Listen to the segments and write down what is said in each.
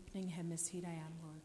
opening hymn is Here I Am, Lord.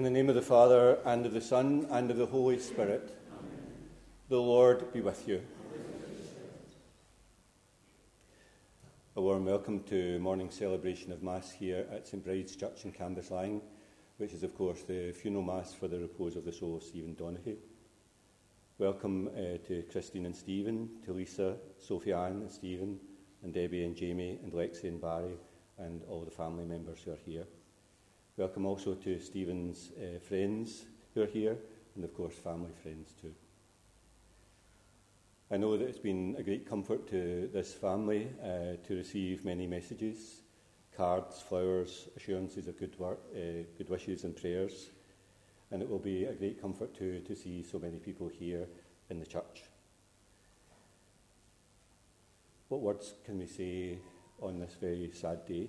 In the name of the Father, and of the Son, and of the Holy Spirit, Amen. the Lord be with you. A warm welcome to morning celebration of Mass here at St Bride's Church in Cambuslang, which is, of course, the funeral Mass for the repose of the soul of Stephen Donaghey. Welcome uh, to Christine and Stephen, to Lisa, Sophie Ann and Stephen, and Debbie and Jamie, and Lexi and Barry, and all the family members who are here. Welcome also to Stephen's uh, friends who are here, and of course, family friends too. I know that it's been a great comfort to this family uh, to receive many messages, cards, flowers, assurances of good, work, uh, good wishes, and prayers. And it will be a great comfort to, to see so many people here in the church. What words can we say on this very sad day?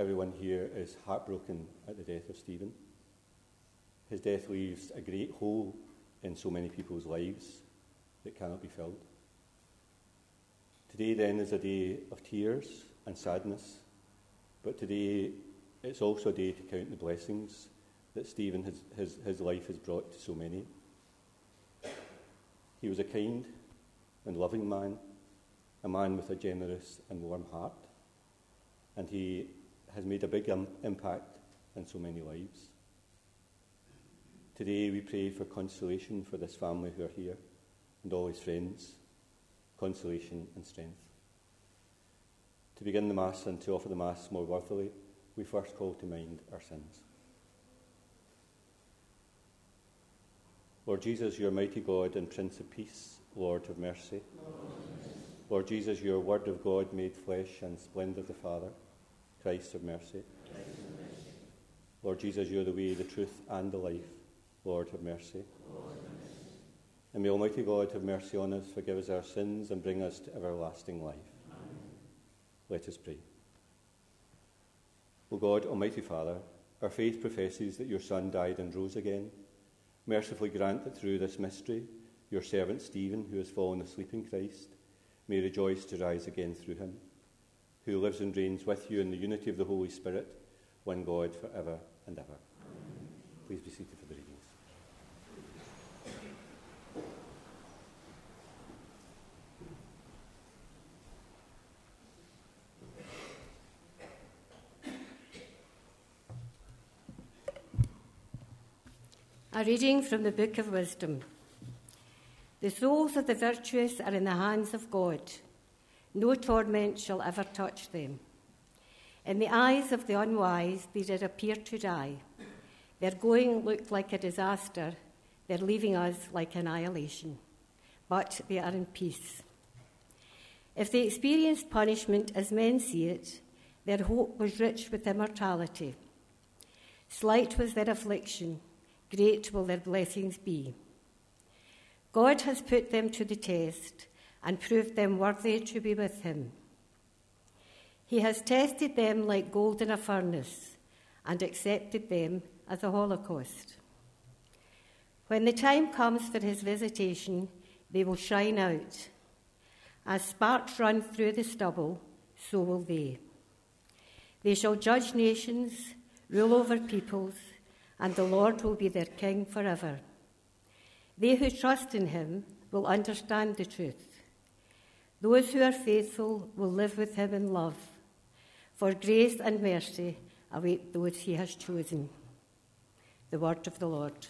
Everyone here is heartbroken at the death of Stephen. His death leaves a great hole in so many people's lives that cannot be filled. Today, then, is a day of tears and sadness, but today it's also a day to count the blessings that Stephen, has, his, his life, has brought to so many. He was a kind and loving man, a man with a generous and warm heart, and he has made a big Im- impact in so many lives. Today we pray for consolation for this family who are here and all his friends, consolation and strength. To begin the Mass and to offer the Mass more worthily, we first call to mind our sins. Lord Jesus, your mighty God and Prince of Peace, Lord of mercy. Lord Jesus, your Word of God made flesh and splendour of the Father. Christ of mercy. Lord Jesus, you are the way, the truth, and the life. Lord, have mercy. Lord, have mercy. And may Almighty God have mercy on us, forgive us our sins, and bring us to everlasting life. Amen. Let us pray. O God, Almighty Father, our faith professes that your Son died and rose again. Mercifully grant that through this mystery, your servant Stephen, who has fallen asleep in Christ, may rejoice to rise again through him, who lives and reigns with you in the unity of the Holy Spirit, one God, for ever and ever. Please be seated for the readings. A reading from the Book of Wisdom. The souls of the virtuous are in the hands of God. No torment shall ever touch them. In the eyes of the unwise, they did appear to die. Their going looked like a disaster, their leaving us like annihilation. But they are in peace. If they experienced punishment as men see it, their hope was rich with immortality. Slight was their affliction, great will their blessings be. God has put them to the test and proved them worthy to be with him. He has tested them like gold in a furnace and accepted them as a holocaust. When the time comes for his visitation, they will shine out. As sparks run through the stubble, so will they. They shall judge nations, rule over peoples, and the Lord will be their king forever. They who trust in him will understand the truth. Those who are faithful will live with him in love, for grace and mercy await those he has chosen. The word of the Lord.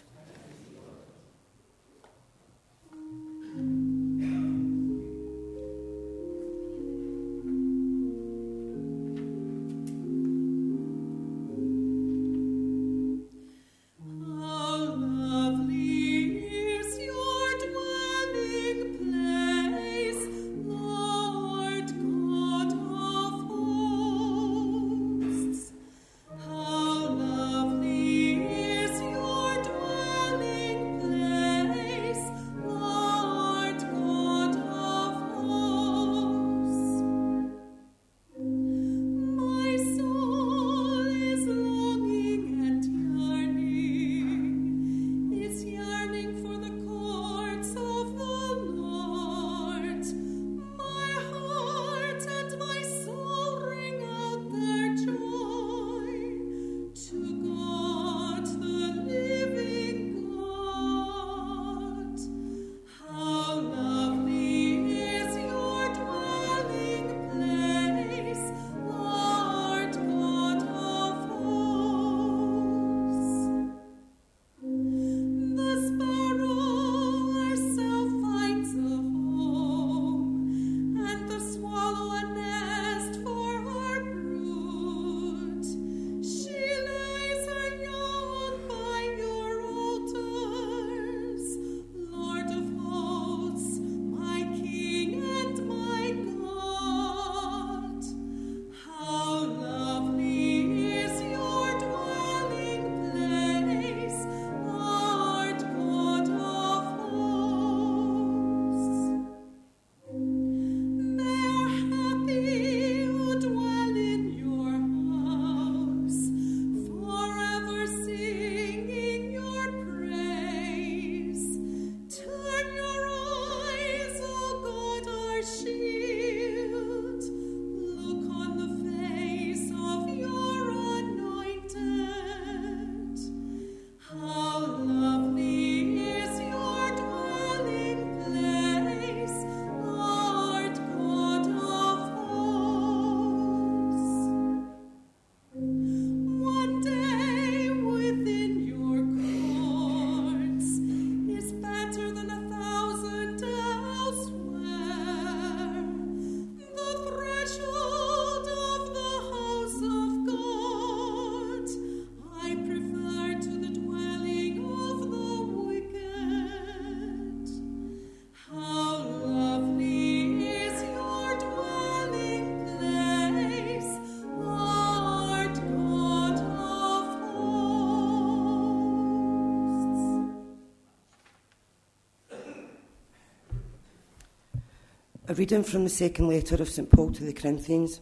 A reading from the second letter of St Paul to the Corinthians,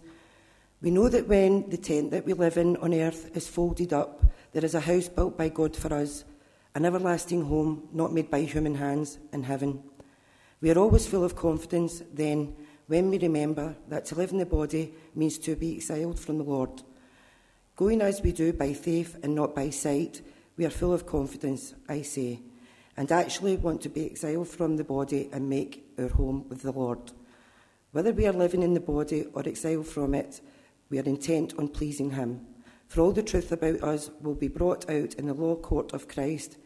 We know that when the tent that we live in on earth is folded up, there is a house built by God for us, an everlasting home not made by human hands in heaven. We are always full of confidence then when we remember that to live in the body means to be exiled from the Lord. Going as we do by faith and not by sight, we are full of confidence, I say, and actually want to be exiled from the body and make our home with the Lord. Whether we are living in the body or exiled from it, we are intent on pleasing Him. For all the truth about us will be brought out in the law court of Christ,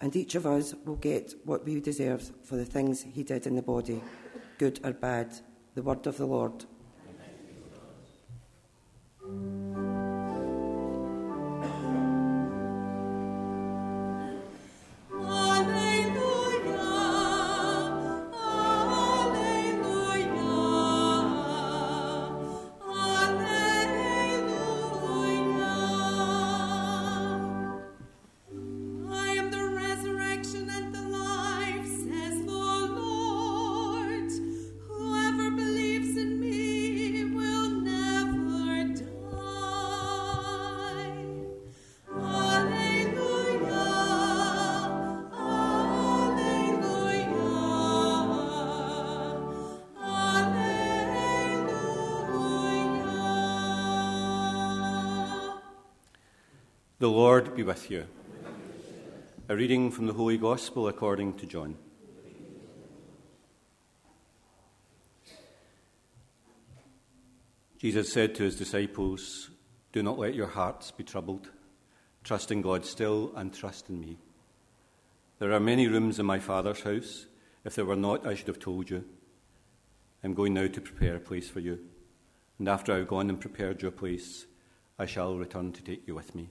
and each of us will get what we deserve for the things He did in the body, good or bad. The word of the Lord. Amen. The Lord be with you. A reading from the Holy Gospel according to John. Jesus said to his disciples, Do not let your hearts be troubled. Trust in God still and trust in me. There are many rooms in my Father's house. If there were not, I should have told you. I'm going now to prepare a place for you. And after I've gone and prepared your place, I shall return to take you with me,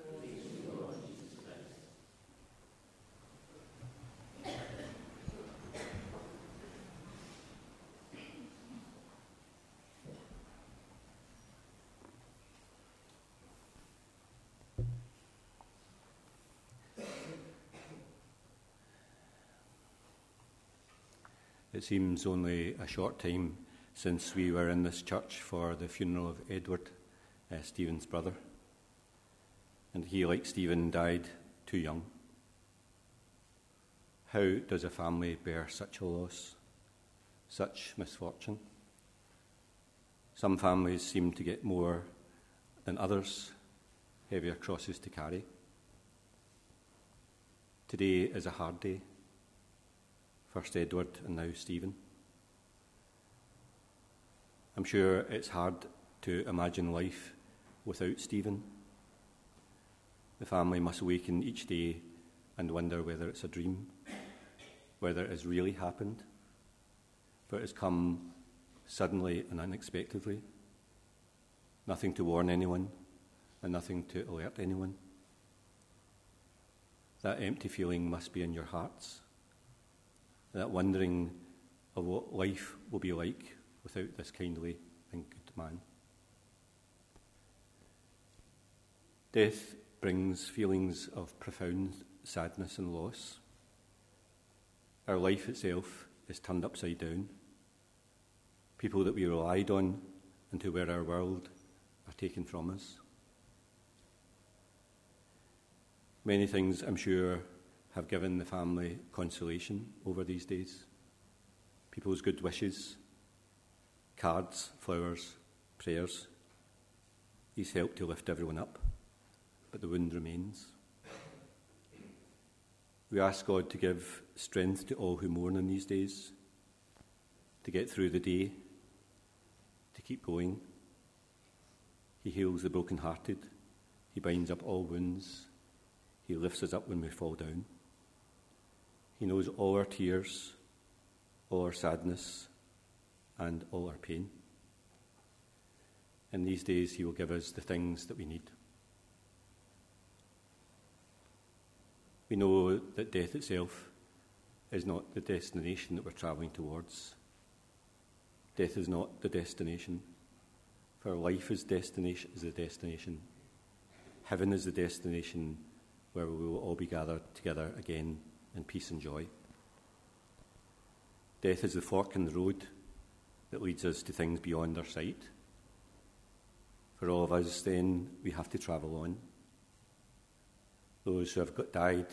It seems only a short time since we were in this church for the funeral of Edward, uh, Stephen's brother. And he, like Stephen, died too young. How does a family bear such a loss, such misfortune? Some families seem to get more than others, heavier crosses to carry. Today is a hard day. First Edward and now Stephen. I'm sure it's hard to imagine life without Stephen. The family must awaken each day and wonder whether it's a dream, whether it has really happened, for it has come suddenly and unexpectedly. Nothing to warn anyone and nothing to alert anyone. That empty feeling must be in your hearts that wondering of what life will be like without this kindly and good man. Death brings feelings of profound sadness and loss. Our life itself is turned upside down. People that we relied on and who were our world are taken from us. Many things, I'm sure, have given the family consolation over these days. People's good wishes, cards, flowers, prayers. These helped to lift everyone up, but the wound remains. We ask God to give strength to all who mourn in these days, to get through the day, to keep going. He heals the broken-hearted. He binds up all wounds. He lifts us up when we fall down. He knows all our tears, all our sadness, and all our pain. In these days, He will give us the things that we need. We know that death itself is not the destination that we're travelling towards. Death is not the destination. For life is destination is the destination. Heaven is the destination where we will all be gathered together again in peace and joy. Death is the fork in the road that leads us to things beyond our sight. For all of us, then, we have to travel on. Those who have got, died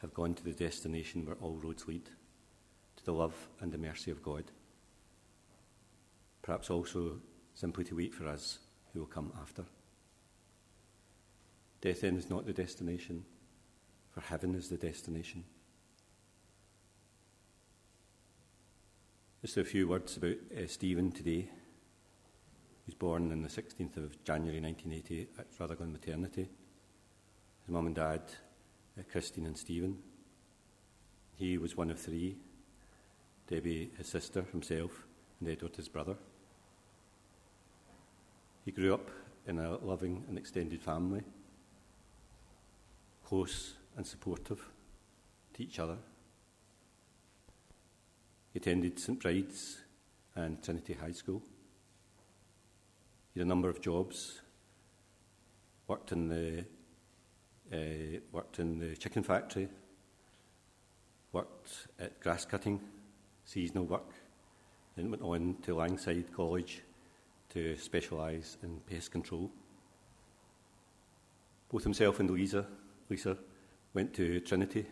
have gone to the destination where all roads lead, to the love and the mercy of God. Perhaps also simply to wait for us who will come after. Death then is not the destination, for heaven is the destination. Just a few words about uh, Stephen today. He was born on the 16th of January 1980 at Rutherglen Maternity. His mum and dad, uh, Christine and Stephen. He was one of three Debbie, his sister, himself, and Edward, his brother. He grew up in a loving and extended family, close and supportive to each other. Attended St Bride's and Trinity High School. He had a number of jobs. Worked in the uh, worked in the chicken factory. Worked at grass cutting, seasonal work. Then went on to Langside College to specialise in pest control. Both himself and Louisa, Lisa went to Trinity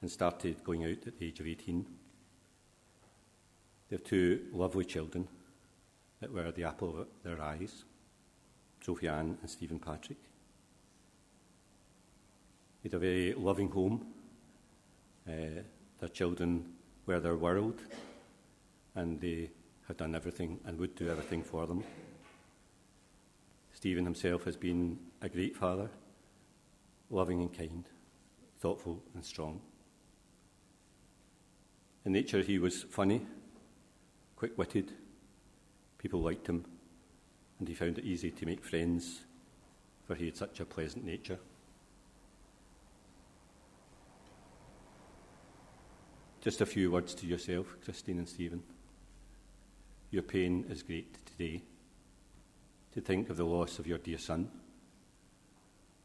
and started going out at the age of 18. They have two lovely children that were the apple of their eyes Sophie Ann and Stephen Patrick. They had a very loving home. Uh, their children were their world, and they had done everything and would do everything for them. Stephen himself has been a great father, loving and kind, thoughtful and strong. In nature, he was funny quick witted, people liked him, and he found it easy to make friends, for he had such a pleasant nature. Just a few words to yourself, Christine and Stephen. Your pain is great today to think of the loss of your dear son,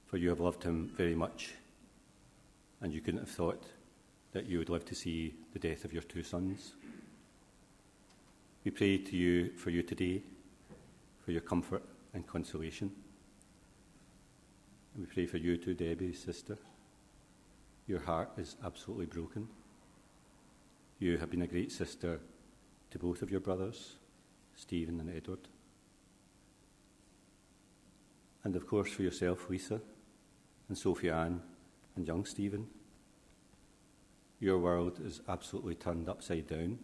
for you have loved him very much, and you couldn't have thought that you would live to see the death of your two sons. We pray to you for you today, for your comfort and consolation. we pray for you too, Debbie, sister. Your heart is absolutely broken. You have been a great sister to both of your brothers, Stephen and Edward. And of course for yourself, Lisa, and Sophie Ann, and young Stephen. Your world is absolutely turned upside down.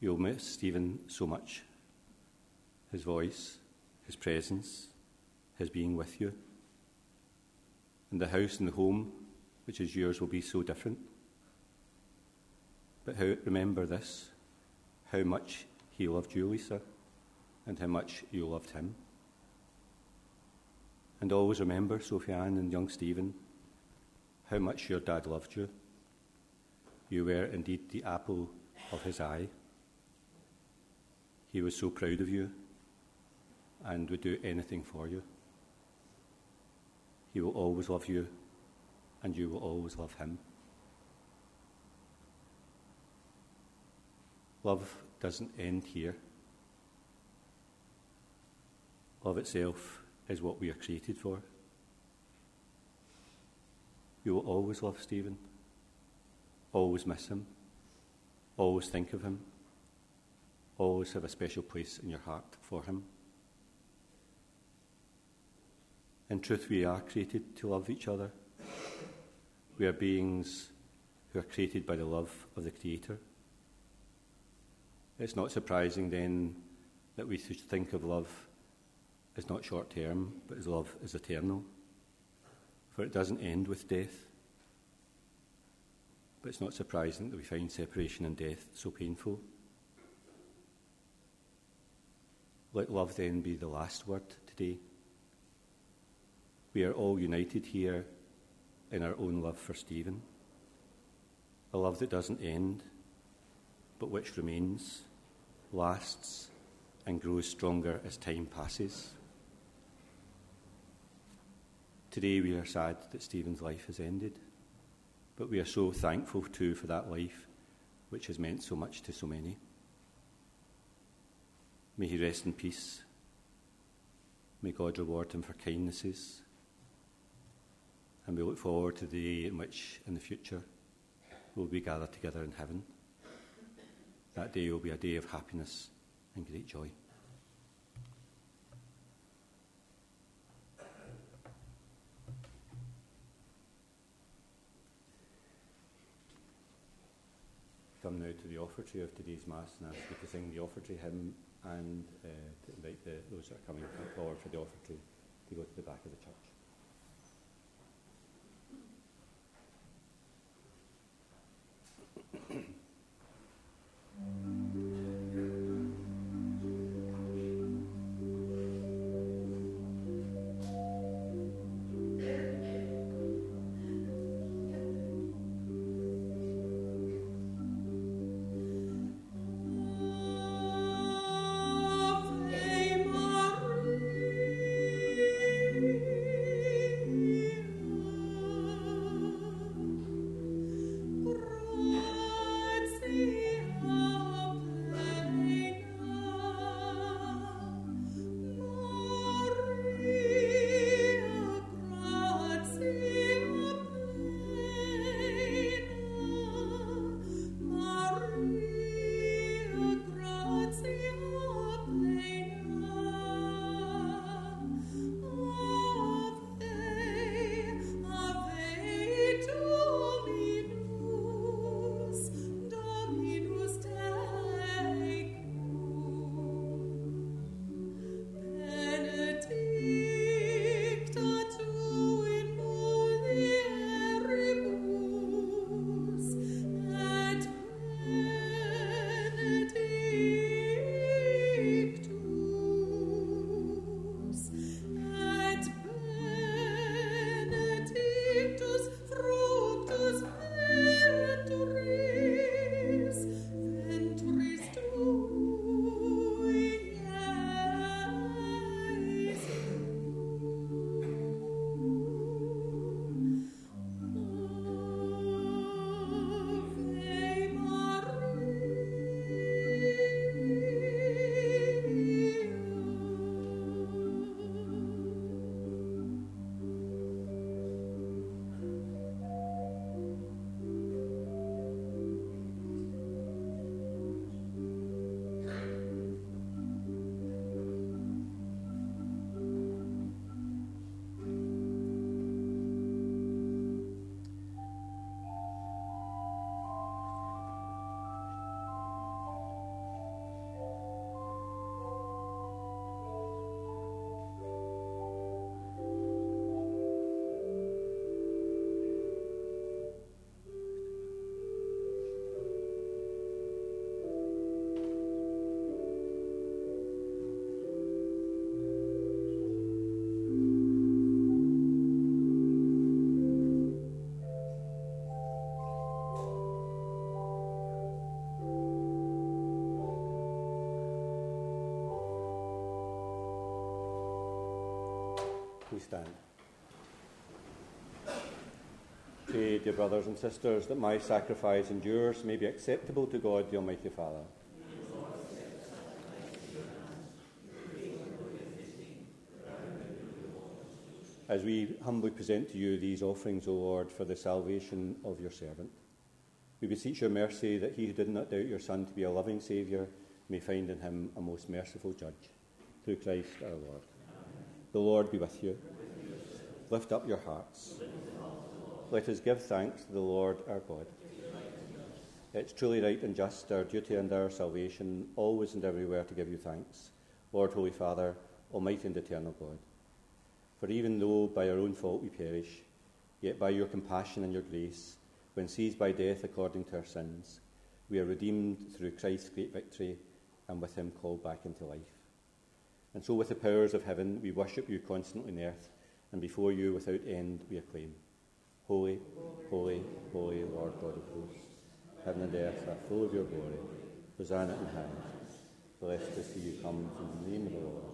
You'll miss Stephen so much his voice, his presence, his being with you. And the house and the home, which is yours, will be so different. But how, remember this how much he loved you, Lisa, and how much you loved him. And always remember, Sophie Ann and young Stephen, how much your dad loved you. You were indeed the apple of his eye. He was so proud of you and would do anything for you. He will always love you, and you will always love him. Love doesn't end here. Love itself is what we are created for. You will always love Stephen, always miss him, always think of him always have a special place in your heart for Him. In truth, we are created to love each other. We are beings who are created by the love of the Creator. It's not surprising then that we should think of love as not short term, but as love is eternal. For it doesn't end with death. But it's not surprising that we find separation and death so painful. Let love then be the last word today. We are all united here in our own love for Stephen. a love that doesn't end, but which remains, lasts, and grows stronger as time passes. Today we are sad that Stephen's life has ended, but we are so thankful too for that life which has meant so much to so many. May he rest in peace. May God reward him for kindnesses. And we look forward to the day in which, in the future, we'll be gathered together in heaven. That day will be a day of happiness and great joy. Come now to the offertory of today's Mass and ask you to sing the offertory hymn and uh, to invite the, those that are coming forward for the offertory to go to the back of the church. Stand. Pray, dear brothers and sisters, that my sacrifice and yours may be acceptable to God, the Almighty Father. As we humbly present to you these offerings, O Lord, for the salvation of your servant, we beseech your mercy that he who did not doubt your Son to be a loving Saviour may find in him a most merciful judge. Through Christ our Lord. The Lord be with you. Lift up your hearts. Let us give thanks to the Lord our God. It's truly right and just, our duty and our salvation, always and everywhere to give you thanks, Lord, Holy Father, Almighty and eternal God. For even though by our own fault we perish, yet by your compassion and your grace, when seized by death according to our sins, we are redeemed through Christ's great victory and with him called back into life. And so, with the powers of heaven, we worship you constantly on earth, and before you without end we acclaim Holy, holy, holy Lord God of hosts. Heaven and earth are full of your glory. Hosanna in highest. Blessed is he who comes in the name of the Lord.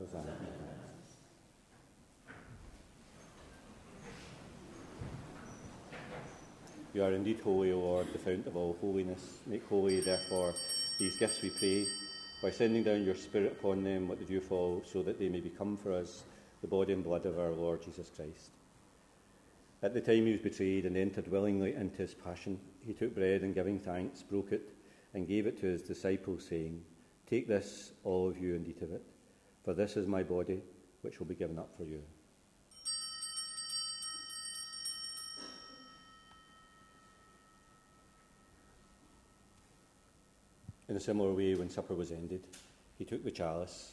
Hosanna in highest. You are indeed holy, O Lord, the fount of all holiness. Make holy, therefore, these gifts, we pray, by sending down your Spirit upon them, let the dew fall, so that they may become for us the body and blood of our Lord Jesus Christ. At the time he was betrayed and entered willingly into his passion, he took bread and giving thanks, broke it, and gave it to his disciples, saying, Take this, all of you, and eat of it, for this is my body, which will be given up for you. In a similar way, when supper was ended, he took the chalice,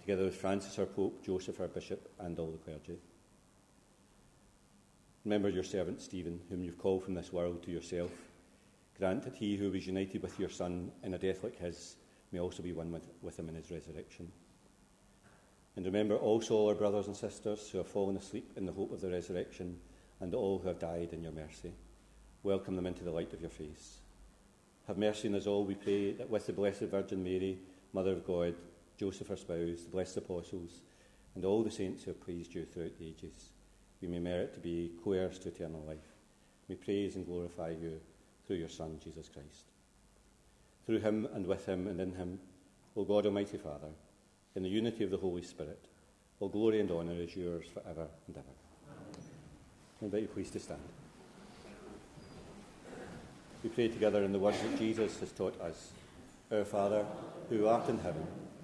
together with Francis, our Pope, Joseph, our Bishop, and all the clergy. Remember your servant Stephen, whom you've called from this world to yourself. Grant that he who was united with your Son in a death like his may also be one with, with him in his resurrection. And remember also all our brothers and sisters who have fallen asleep in the hope of the resurrection, and all who have died in your mercy. Welcome them into the light of your face. Have mercy on us all, we pray, that with the Blessed Virgin Mary, Mother of God, Joseph her spouse, the blessed apostles, and all the saints who have praised you throughout the ages, we may merit to be co heirs to eternal life. We praise and glorify you through your Son, Jesus Christ. Through him and with him and in him, O God Almighty Father, in the unity of the Holy Spirit, all glory and honour is yours forever and ever. I invite you please to stand. We pray together in the words that Jesus has taught us. Our Father, who art in heaven,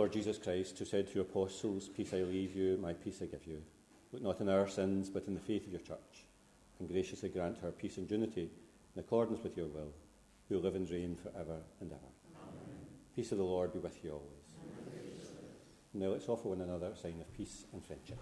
Lord Jesus Christ, who said to your apostles, Peace I leave you, my peace I give you, look not in our sins, but in the faith of your church, and graciously grant her peace and unity in accordance with your will, who live and reign for ever and ever. Amen. Peace of the Lord be with you always. Now let's offer one another a sign of peace and friendship.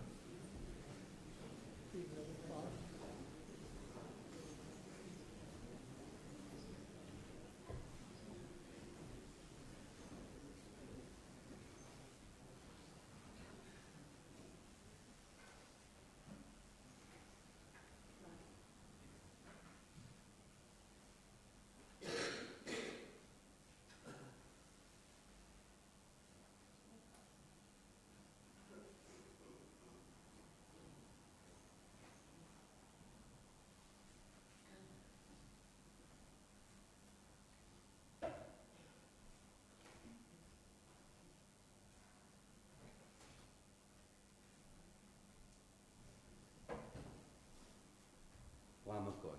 Lamb of God.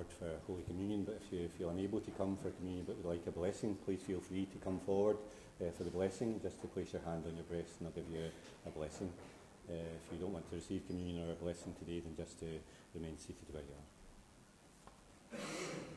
for Holy Communion, but if you feel unable to come for communion but would like a blessing, please feel free to come forward uh, for the blessing, just to place your hand on your breast and I'll give you a, a blessing. Uh, if you don't want to receive communion or a blessing today, then just to remain seated where you are.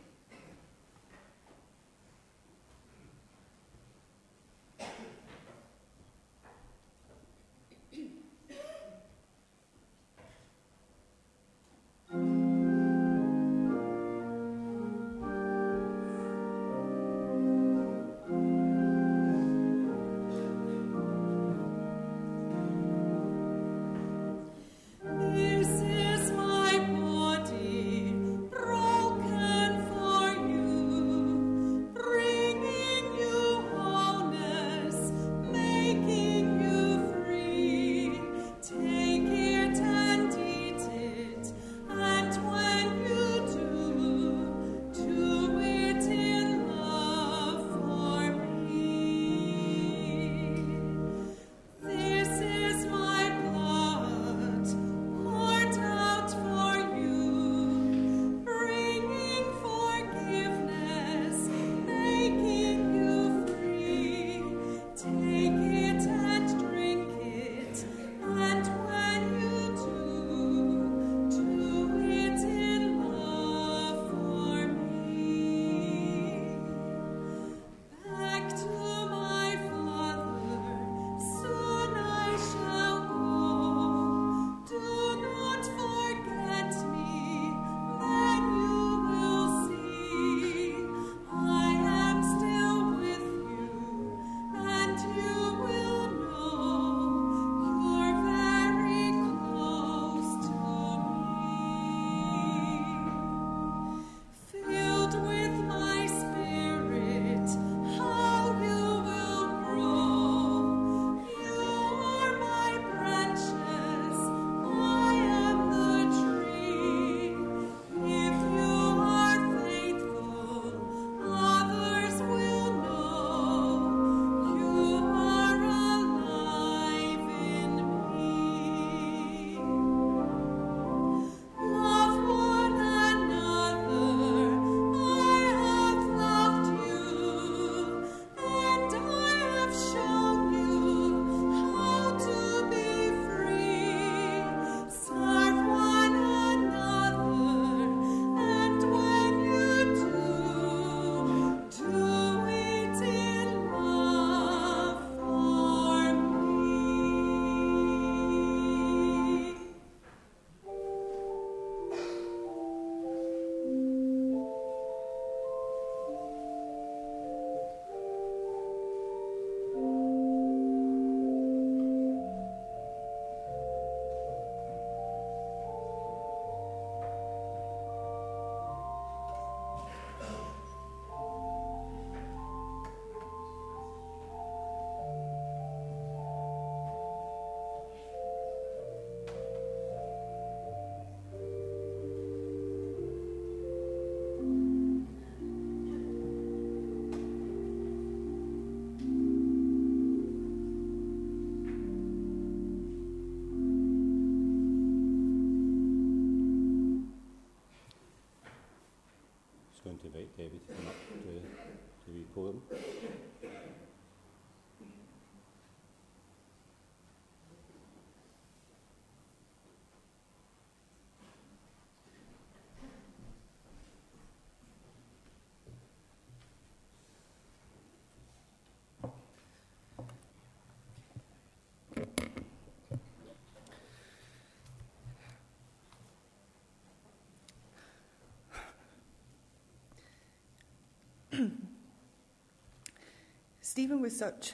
Stephen was such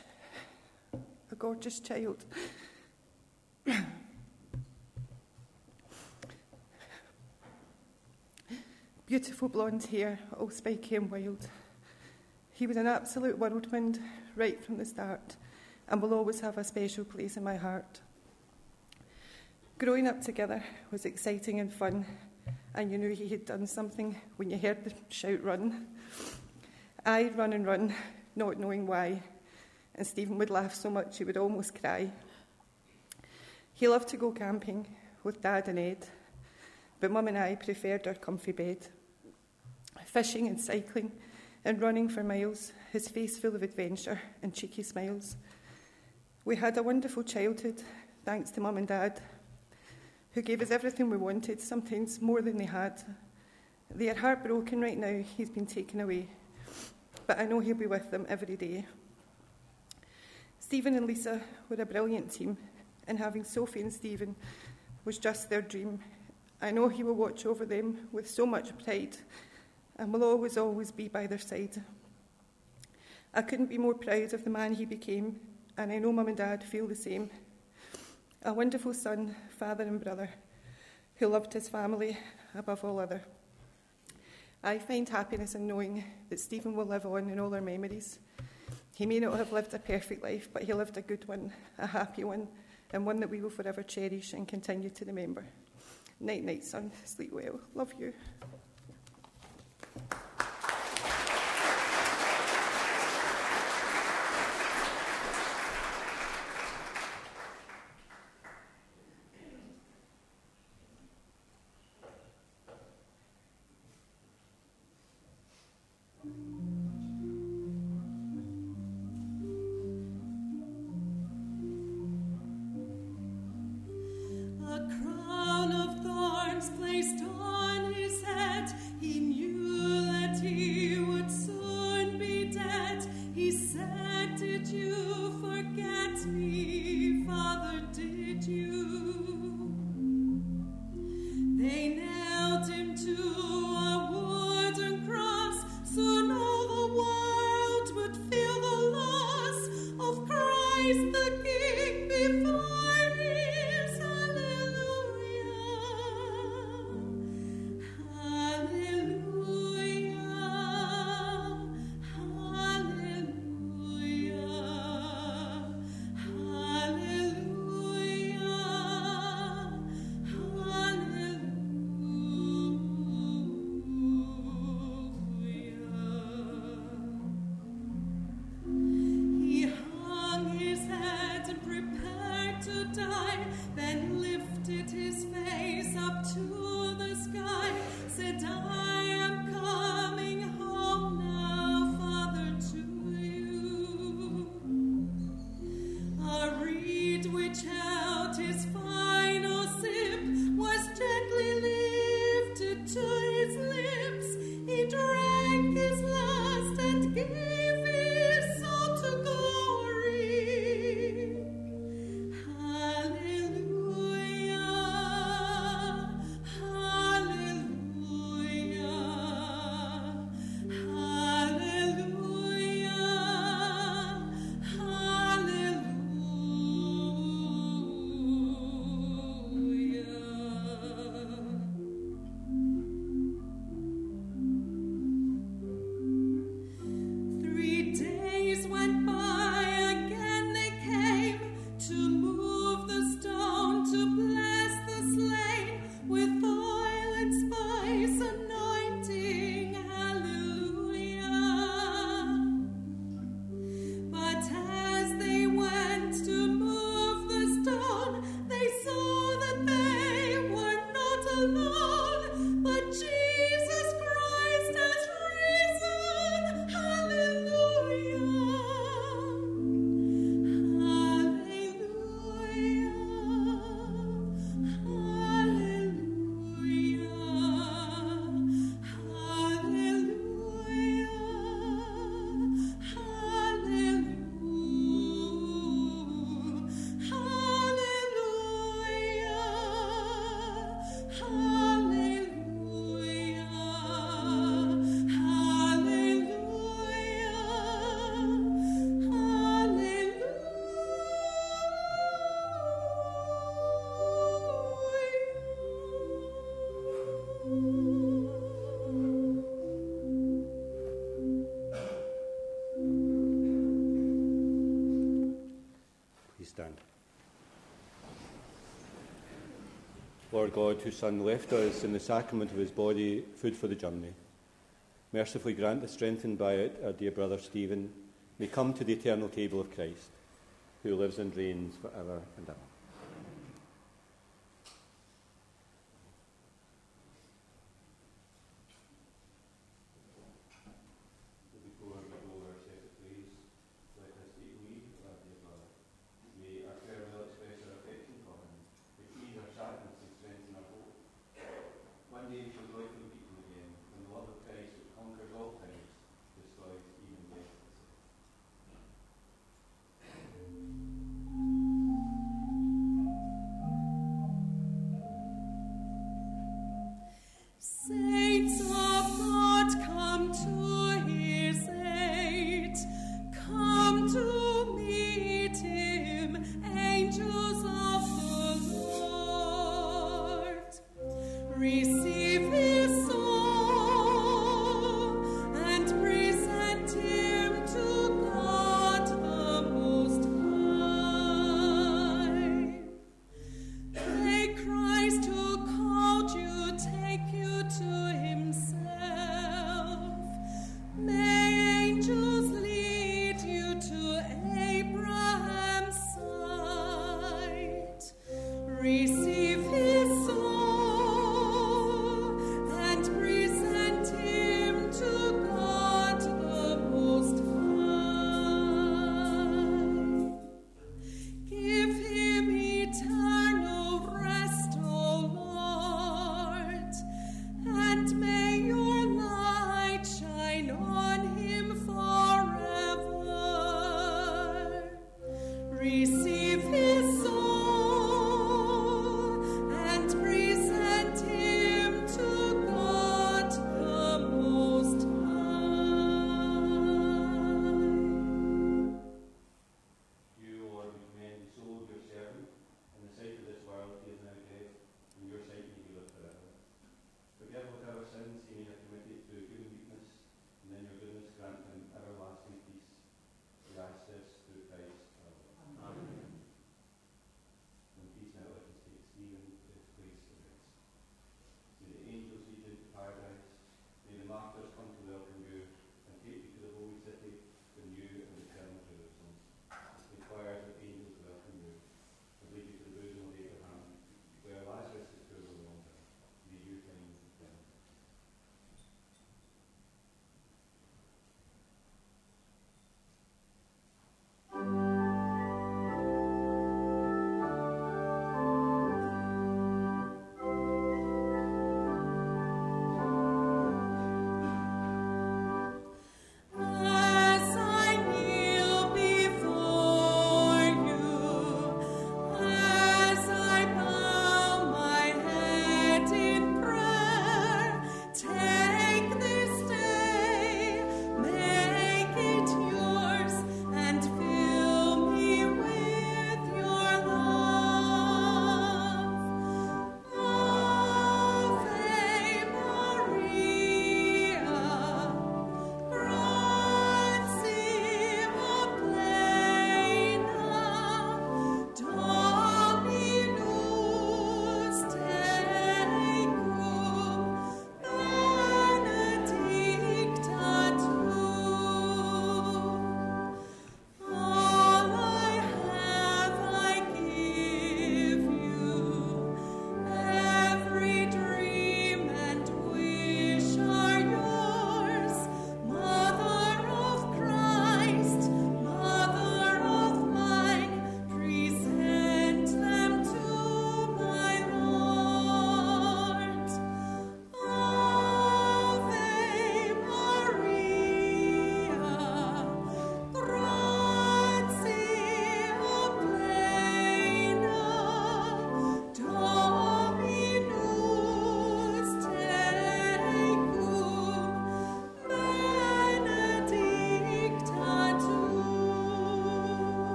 a gorgeous child. Beautiful blonde hair, all spiky and wild. He was an absolute whirlwind right from the start and will always have a special place in my heart. Growing up together was exciting and fun, and you knew he had done something when you heard the shout run. I'd run and run, not knowing why, and Stephen would laugh so much he would almost cry. He loved to go camping with Dad and Ed, but Mum and I preferred our comfy bed. fishing and cycling and running for miles, his face full of adventure and cheeky smiles. We had a wonderful childhood, thanks to Mum and Dad, who gave us everything we wanted, sometimes more than they had. They are heartbroken right now, he's been taken away, but I know he'll be with them every day. Stephen and Lisa were a brilliant team, and having Sophie and Stephen was just their dream. I know he will watch over them with so much pride and will always, always be by their side. I couldn't be more proud of the man he became, and I know Mum and Dad feel the same. A wonderful son, father, and brother who loved his family above all other. I find happiness in knowing that Stephen will live on in all our memories. He may not have lived a perfect life, but he lived a good one, a happy one, and one that we will forever cherish and continue to remember. Night, night, son. Sleep well. Love you. Stand. Lord God, whose Son left us in the sacrament of his body food for the journey, mercifully grant that strengthened by it our dear brother Stephen may come to the eternal table of Christ, who lives and reigns for ever and ever.